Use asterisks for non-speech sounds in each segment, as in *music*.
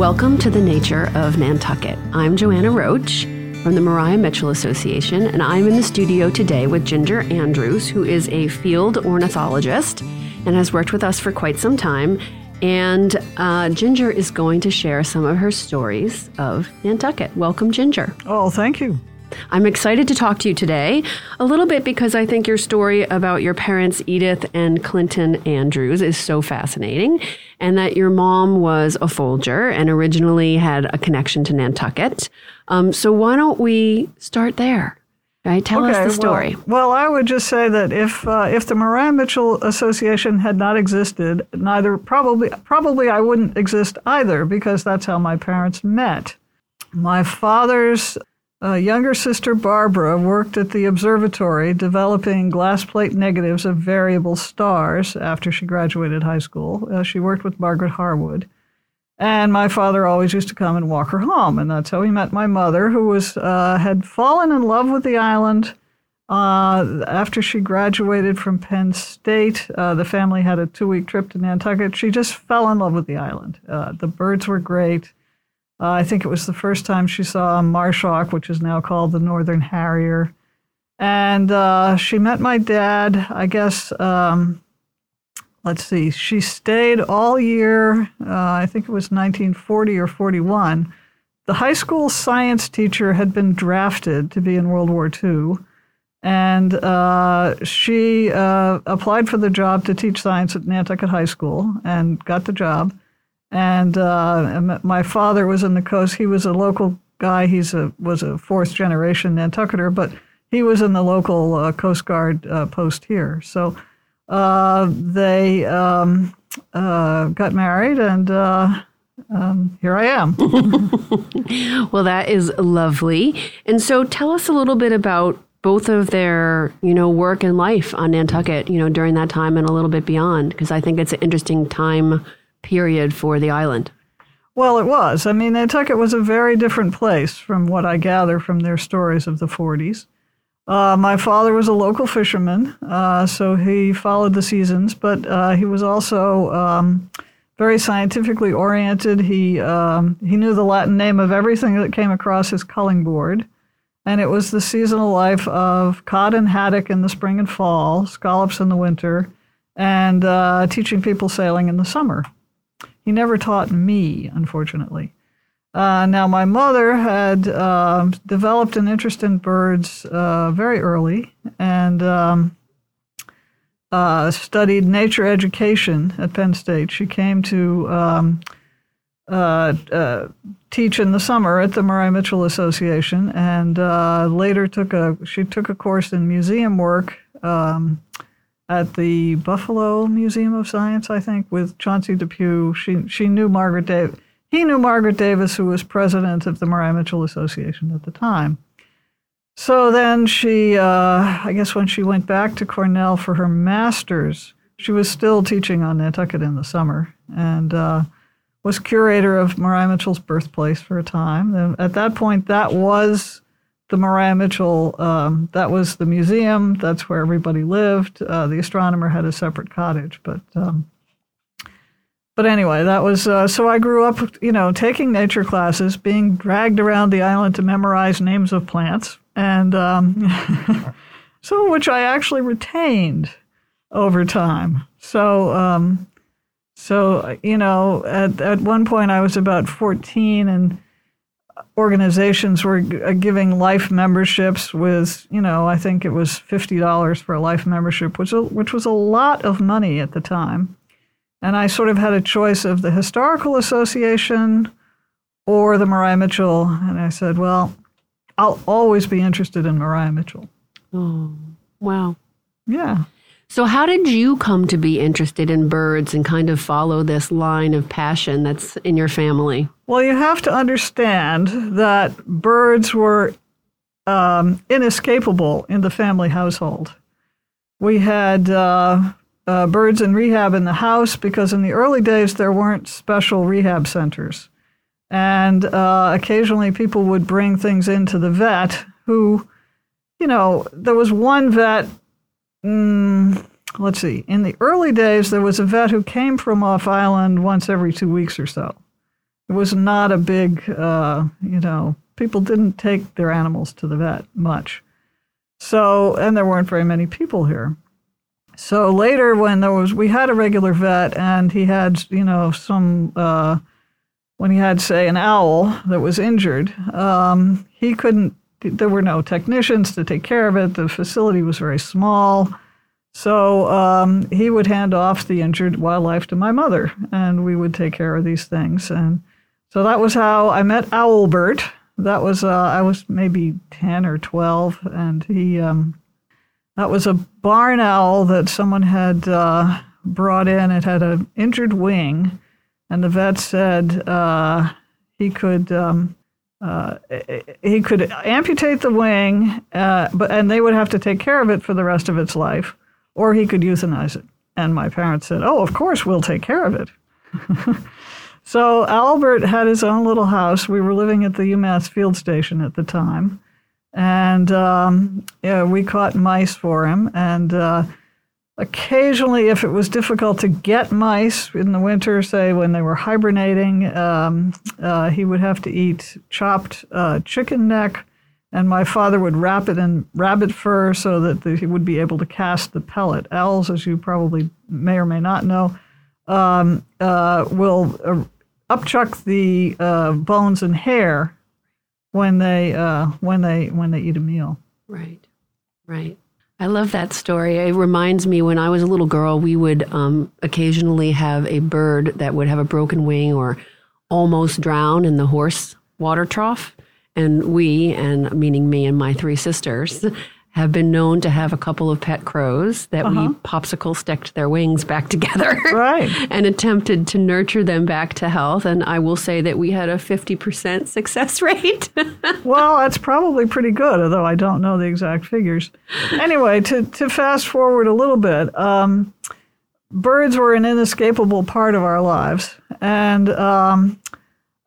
Welcome to the Nature of Nantucket. I'm Joanna Roche from the Maria Mitchell Association, and I'm in the studio today with Ginger Andrews, who is a field ornithologist and has worked with us for quite some time. And uh, Ginger is going to share some of her stories of Nantucket. Welcome, Ginger. Oh, thank you. I'm excited to talk to you today, a little bit because I think your story about your parents, Edith and Clinton Andrews, is so fascinating, and that your mom was a Folger and originally had a connection to Nantucket. Um, so why don't we start there? Right, tell okay, us the story. Well, well, I would just say that if uh, if the Maria Mitchell Association had not existed, neither probably probably I wouldn't exist either because that's how my parents met. My father's uh, younger sister Barbara worked at the observatory developing glass plate negatives of variable stars after she graduated high school. Uh, she worked with Margaret Harwood. And my father always used to come and walk her home, and that's how he met my mother, who was uh, had fallen in love with the island uh, after she graduated from Penn State. Uh, the family had a two-week trip to Nantucket. She just fell in love with the island. Uh, the birds were great. Uh, I think it was the first time she saw a marsh hawk, which is now called the northern harrier. And uh, she met my dad, I guess. Um, let's see, she stayed all year, uh, I think it was 1940 or 41. The high school science teacher had been drafted to be in World War II, and uh, she uh, applied for the job to teach science at Nantucket High School and got the job. And uh, my father was in the coast. He was a local guy. He's a was a fourth generation Nantucketer, but he was in the local uh, Coast Guard uh, post here. So uh, they um, uh, got married, and uh, um, here I am. *laughs* well, that is lovely. And so, tell us a little bit about both of their, you know, work and life on Nantucket, you know, during that time and a little bit beyond, because I think it's an interesting time period for the island. Well, it was. I mean, Nantucket was a very different place from what I gather from their stories of the 40s. Uh, my father was a local fisherman, uh, so he followed the seasons, but uh, he was also um, very scientifically oriented. He, um, he knew the Latin name of everything that came across his culling board. And it was the seasonal life of cod and haddock in the spring and fall, scallops in the winter, and uh, teaching people sailing in the summer. He never taught me, unfortunately. Uh, now, my mother had uh, developed an interest in birds uh, very early and um, uh, studied nature education at Penn State. She came to um, uh, uh, teach in the summer at the Maria Mitchell Association, and later took a she took a course in museum work um, at the Buffalo Museum of Science, I think, with Chauncey Depew. She she knew Margaret Davis he knew Margaret Davis, who was president of the Maria Mitchell Association at the time. So then she, uh, I guess when she went back to Cornell for her master's, she was still teaching on Nantucket in the summer and uh, was curator of Maria Mitchell's birthplace for a time. And at that point, that was the Maria Mitchell, um, that was the museum. That's where everybody lived. Uh, the astronomer had a separate cottage, but um, but anyway, that was uh, so I grew up, you know, taking nature classes, being dragged around the island to memorize names of plants, and um, *laughs* some of which I actually retained over time. So, um, so you know, at at one point I was about fourteen, and organizations were uh, giving life memberships with, you know, I think it was fifty dollars for a life membership, which which was a lot of money at the time. And I sort of had a choice of the Historical Association or the Maria Mitchell. And I said, well, I'll always be interested in Maria Mitchell. Oh, wow. Yeah. So, how did you come to be interested in birds and kind of follow this line of passion that's in your family? Well, you have to understand that birds were um, inescapable in the family household. We had uh, uh, birds in rehab in the house because in the early days there weren't special rehab centers. And uh, occasionally people would bring things into the vet who, you know, there was one vet, mm, let's see, in the early days there was a vet who came from off island once every two weeks or so. It was not a big, uh, you know, people didn't take their animals to the vet much. So, and there weren't very many people here. So later, when there was, we had a regular vet, and he had, you know, some, uh, when he had, say, an owl that was injured, um, he couldn't, there were no technicians to take care of it. The facility was very small. So um, he would hand off the injured wildlife to my mother, and we would take care of these things. And so that was how I met Owlbert. That was uh, I was maybe ten or twelve, and he um, that was a barn owl that someone had uh, brought in. It had an injured wing, and the vet said uh, he could um, uh, he could amputate the wing, uh, but and they would have to take care of it for the rest of its life, or he could euthanize it. And my parents said, "Oh, of course, we'll take care of it." *laughs* so Albert had his own little house. We were living at the UMass field station at the time and um, yeah, we caught mice for him. And uh, occasionally, if it was difficult to get mice in the winter, say when they were hibernating, um, uh, he would have to eat chopped uh, chicken neck. And my father would wrap it in rabbit fur so that the, he would be able to cast the pellet. Owls, as you probably may or may not know, um, uh, will uh, upchuck the uh, bones and hair when they uh, when they when they eat a meal. Right, right. I love that story. It reminds me when I was a little girl, we would um, occasionally have a bird that would have a broken wing or almost drown in the horse water trough. And we, and meaning me and my three sisters, have been known to have a couple of pet crows that uh-huh. we popsicle sticked their wings back *laughs* together. Right. and attempted to nurture them back to health. And I will say that we had a 50% success *laughs* rate. well, that's probably pretty good, although I don't know the exact figures. Anyway, to, to fast forward a little bit, um, birds were an inescapable part of our lives. And um,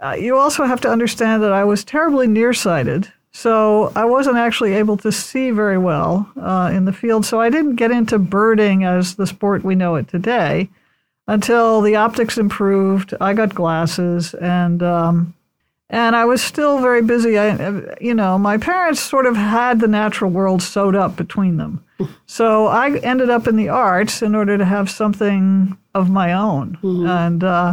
uh, you also have to understand that I was terribly nearsighted. So I wasn't actually able to see very well uh, in the field. So I didn't get into birding as the sport we know it today until the optics improved. I got glasses and. Um, and I was still very busy. I, you know, my parents sort of had the natural world sewed up between them. *laughs* So I ended up in the arts in order to have something of my own. Mm-hmm. And uh,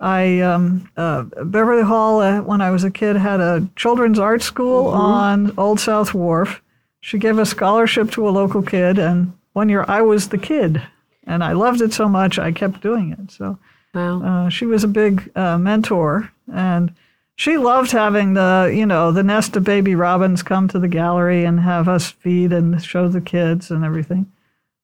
I um, uh, Beverly Hall uh, when I was a kid had a children's art school mm-hmm. on Old South Wharf. She gave a scholarship to a local kid, and one year I was the kid, and I loved it so much I kept doing it. So wow. uh, she was a big uh, mentor, and she loved having the you know the nest of baby robins come to the gallery and have us feed and show the kids and everything.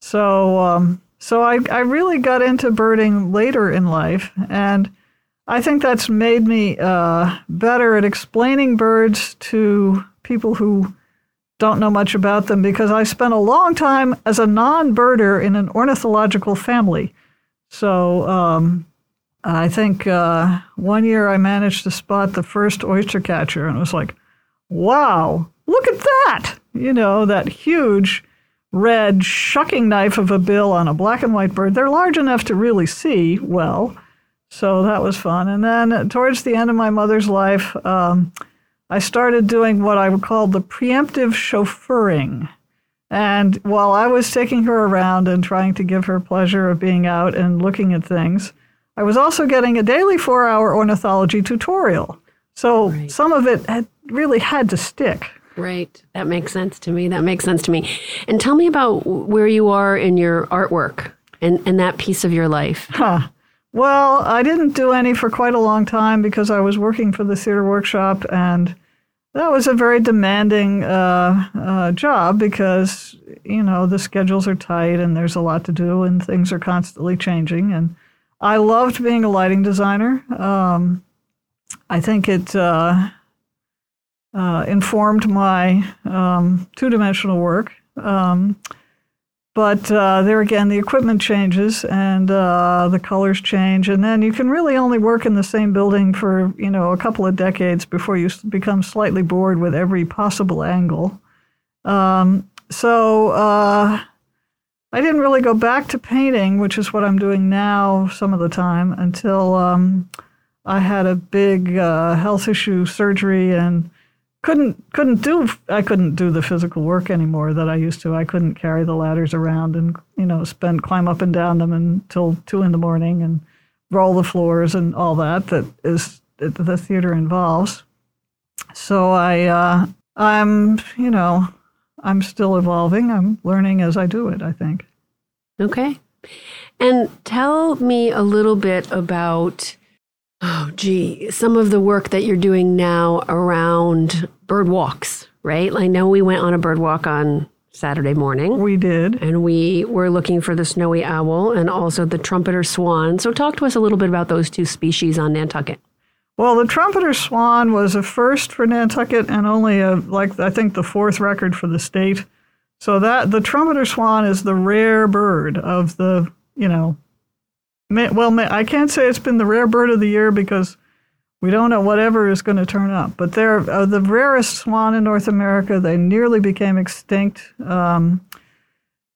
So um, so I I really got into birding later in life and I think that's made me uh, better at explaining birds to people who don't know much about them because I spent a long time as a non birder in an ornithological family. So um, I think uh, one year I managed to spot the first oyster catcher, and it was like, wow, look at that! You know, that huge red shucking knife of a bill on a black and white bird. They're large enough to really see well. So that was fun. And then towards the end of my mother's life, um, I started doing what I would call the preemptive chauffeuring. And while I was taking her around and trying to give her pleasure of being out and looking at things, I was also getting a daily four hour ornithology tutorial. So right. some of it had really had to stick. Right. That makes sense to me. That makes sense to me. And tell me about where you are in your artwork and, and that piece of your life. Huh. Well, I didn't do any for quite a long time because I was working for the theater workshop, and that was a very demanding uh, uh, job because you know the schedules are tight and there's a lot to do and things are constantly changing. And I loved being a lighting designer. Um, I think it uh, uh informed my um, two-dimensional work. Um, but uh, there again, the equipment changes and uh, the colors change, and then you can really only work in the same building for you know a couple of decades before you become slightly bored with every possible angle. Um, so uh, I didn't really go back to painting, which is what I'm doing now some of the time, until um, I had a big uh, health issue surgery and couldn't couldn't do I couldn't do the physical work anymore that I used to. I couldn't carry the ladders around and you know spend climb up and down them until two in the morning and roll the floors and all that that is that the theater involves. So I uh, I'm you know I'm still evolving. I'm learning as I do it. I think. Okay, and tell me a little bit about Oh, gee, some of the work that you're doing now around bird walks, right? I know we went on a bird walk on Saturday morning. We did. And we were looking for the snowy owl and also the trumpeter swan. So, talk to us a little bit about those two species on Nantucket. Well, the trumpeter swan was a first for Nantucket and only a, like I think the fourth record for the state. So that the trumpeter swan is the rare bird of the you know well, I can't say it's been the rare bird of the year because we don't know whatever is going to turn up. But they're uh, the rarest swan in North America. They nearly became extinct. Um,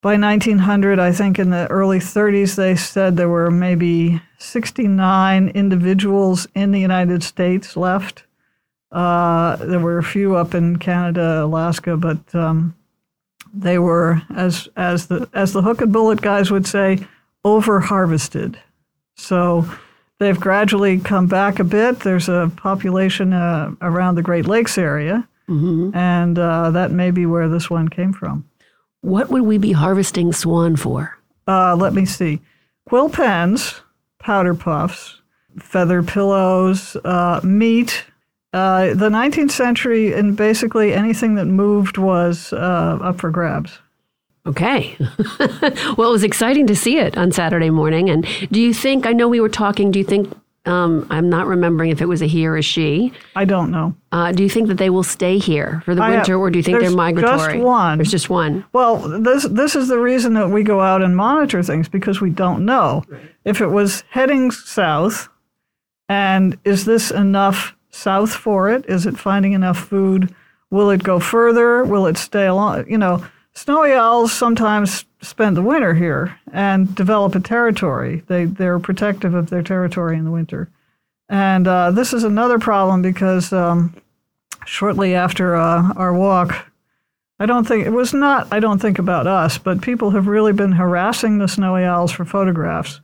by 1900, I think in the early 30s, they said there were maybe 69 individuals in the United States left. Uh, there were a few up in Canada, Alaska, but um, they were, as as the as the hook and bullet guys would say, over harvested. So they've gradually come back a bit. There's a population uh, around the Great Lakes area, mm-hmm. and uh, that may be where this one came from. What would we be harvesting swan for? Uh, let me see. Quill pens, powder puffs, feather pillows, uh, meat. Uh, the 19th century, and basically anything that moved was uh, up for grabs. Okay. *laughs* well, it was exciting to see it on Saturday morning. And do you think, I know we were talking, do you think, um, I'm not remembering if it was a he or a she. I don't know. Uh, do you think that they will stay here for the I winter, have, or do you think they're migratory? Just one. There's just one. Well, this this is the reason that we go out and monitor things because we don't know right. if it was heading south, and is this enough south for it? Is it finding enough food? Will it go further? Will it stay along? You know Snowy owls sometimes spend the winter here and develop a territory. They, they're protective of their territory in the winter. And uh, this is another problem because um, shortly after uh, our walk, I don't think it was not, I don't think about us, but people have really been harassing the snowy owls for photographs.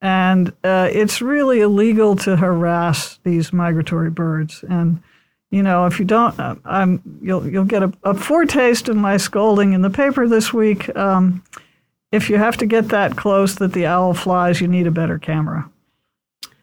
And uh, it's really illegal to harass these migratory birds. And you know, if you don't, uh, I'm you'll you'll get a, a, foretaste of my scolding in the paper this week. Um, if you have to get that close that the owl flies, you need a better camera.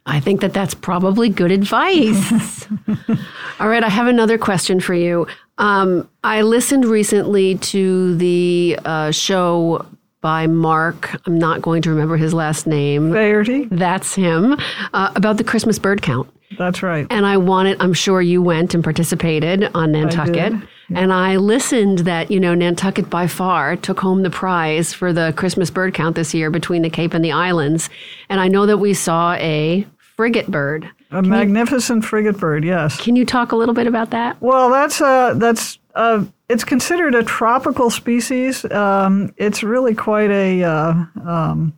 I think that that's probably good advice. *laughs* All right, I have another question for you. Um, I listened recently to the uh, show by Mark. I'm not going to remember his last name. Faherty. That's him. Uh, about the Christmas bird count. That's right. And I wanted, I'm sure you went and participated on Nantucket. I and I listened that, you know, Nantucket by far took home the prize for the Christmas bird count this year between the Cape and the islands. And I know that we saw a frigate bird. A can magnificent you, frigate bird, yes. Can you talk a little bit about that? Well, that's uh, that's uh, it's considered a tropical species. Um, it's really quite a uh, um,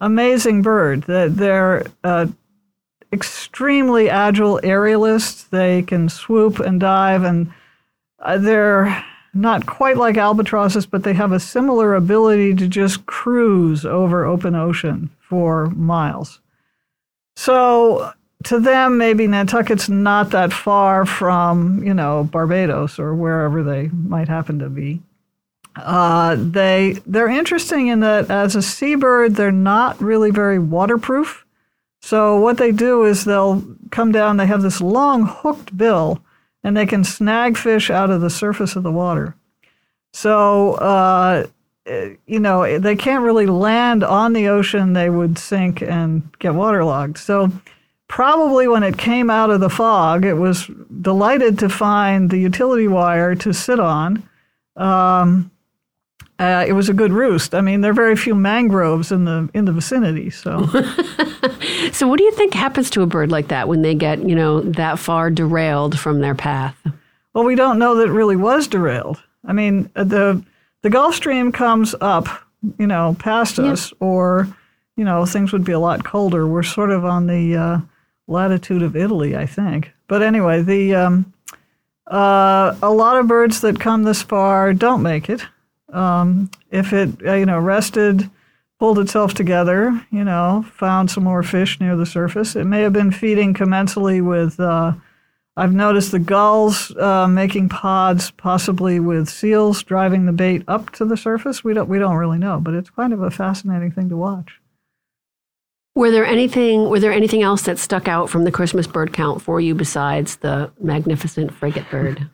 amazing bird. That they're uh, extremely agile aerialists. They can swoop and dive, and uh, they're not quite like albatrosses, but they have a similar ability to just cruise over open ocean for miles. So to them, maybe Nantucket's not that far from, you know, Barbados or wherever they might happen to be. Uh, they they're interesting in that as a seabird, they're not really very waterproof. So what they do is they'll come down. They have this long hooked bill, and they can snag fish out of the surface of the water. So uh, you know they can't really land on the ocean. They would sink and get waterlogged. So probably when it came out of the fog, it was delighted to find the utility wire to sit on. Um, uh, it was a good roost. I mean, there are very few mangroves in the in the vicinity, so. *laughs* so, what do you think happens to a bird like that when they get you know that far derailed from their path? Well, we don't know that it really was derailed. I mean, uh, the the Gulf Stream comes up, you know, past us, or you know, things would be a lot colder. We're sort of on the uh, latitude of Italy, I think. But anyway, the um, uh, a lot of birds that come this far don't make it. Um, if it uh, you know rested, pulled itself together, you know, found some more fish near the surface, it may have been feeding commensally with. Uh, I've noticed the gulls uh, making pods, possibly with seals driving the bait up to the surface. We don't we don't really know, but it's kind of a fascinating thing to watch. Were there anything were there anything else that stuck out from the Christmas bird count for you besides the magnificent frigate bird?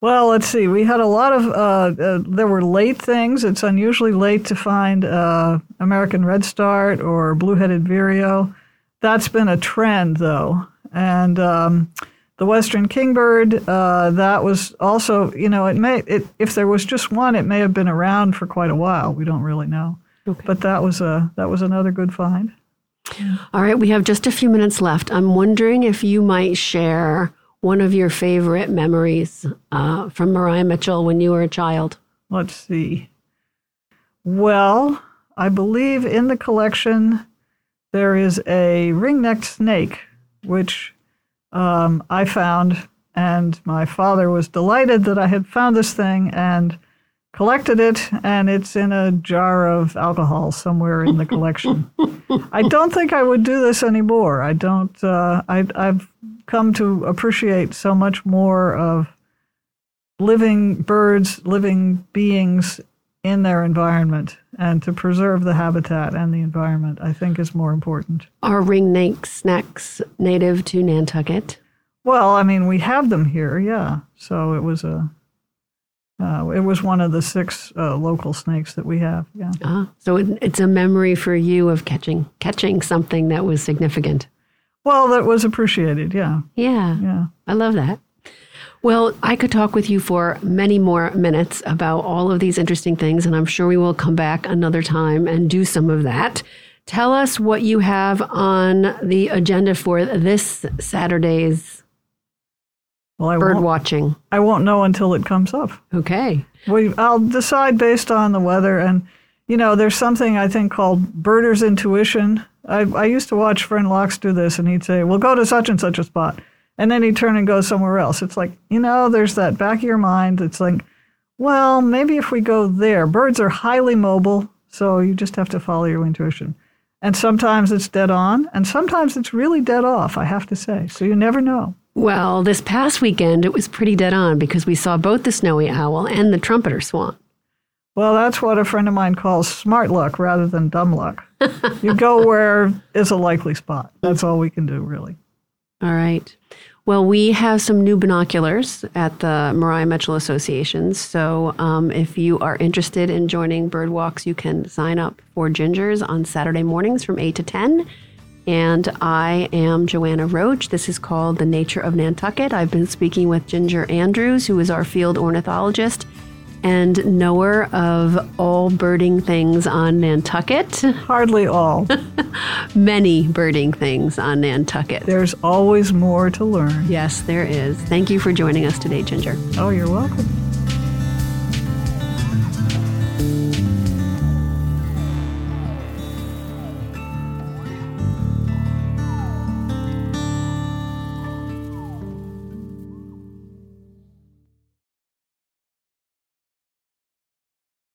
Well, let's see. We had a lot of. Uh, uh, there were late things. It's unusually late to find uh, American redstart or blue-headed vireo. That's been a trend, though, and um, the western kingbird. Uh, that was also, you know, it may. It, if there was just one, it may have been around for quite a while. We don't really know. Okay. But that was a that was another good find. All right, we have just a few minutes left. I'm wondering if you might share one of your favorite memories uh, from Maria Mitchell when you were a child. Let's see. Well, I believe in the collection there is a ring-necked snake, which um, I found, and my father was delighted that I had found this thing, and collected it, and it's in a jar of alcohol somewhere in the collection. *laughs* I don't think I would do this anymore. I don't. Uh, I, I've come to appreciate so much more of living birds, living beings in their environment, and to preserve the habitat and the environment. I think is more important. Are ringneck snakes native to Nantucket? Well, I mean, we have them here, yeah. So it was a uh, it was one of the six uh, local snakes that we have. Yeah. Ah, so it, it's a memory for you of catching catching something that was significant. Well, that was appreciated. Yeah. Yeah. Yeah. I love that. Well, I could talk with you for many more minutes about all of these interesting things, and I'm sure we will come back another time and do some of that. Tell us what you have on the agenda for this Saturday's well, I bird watching? I won't know until it comes up. Okay. We, I'll decide based on the weather. And, you know, there's something I think called birder's intuition. I, I used to watch Friend Locks do this, and he'd say, We'll go to such and such a spot. And then he'd turn and go somewhere else. It's like, you know, there's that back of your mind. It's like, well, maybe if we go there, birds are highly mobile, so you just have to follow your intuition. And sometimes it's dead on, and sometimes it's really dead off, I have to say. So you never know. Well, this past weekend, it was pretty dead on because we saw both the snowy owl and the trumpeter swan. Well, that's what a friend of mine calls smart luck rather than dumb luck. *laughs* you go where is a likely spot. That's all we can do, really. All right. Well, we have some new binoculars at the Maria Mitchell Association. So um, if you are interested in joining bird walks, you can sign up for Gingers on Saturday mornings from 8 to 10. And I am Joanna Roche. This is called The Nature of Nantucket. I've been speaking with Ginger Andrews, who is our field ornithologist and knower of all birding things on Nantucket. *laughs* Hardly all. Many birding things on Nantucket. There's always more to learn. Yes, there is. Thank you for joining us today, Ginger. Oh, you're welcome.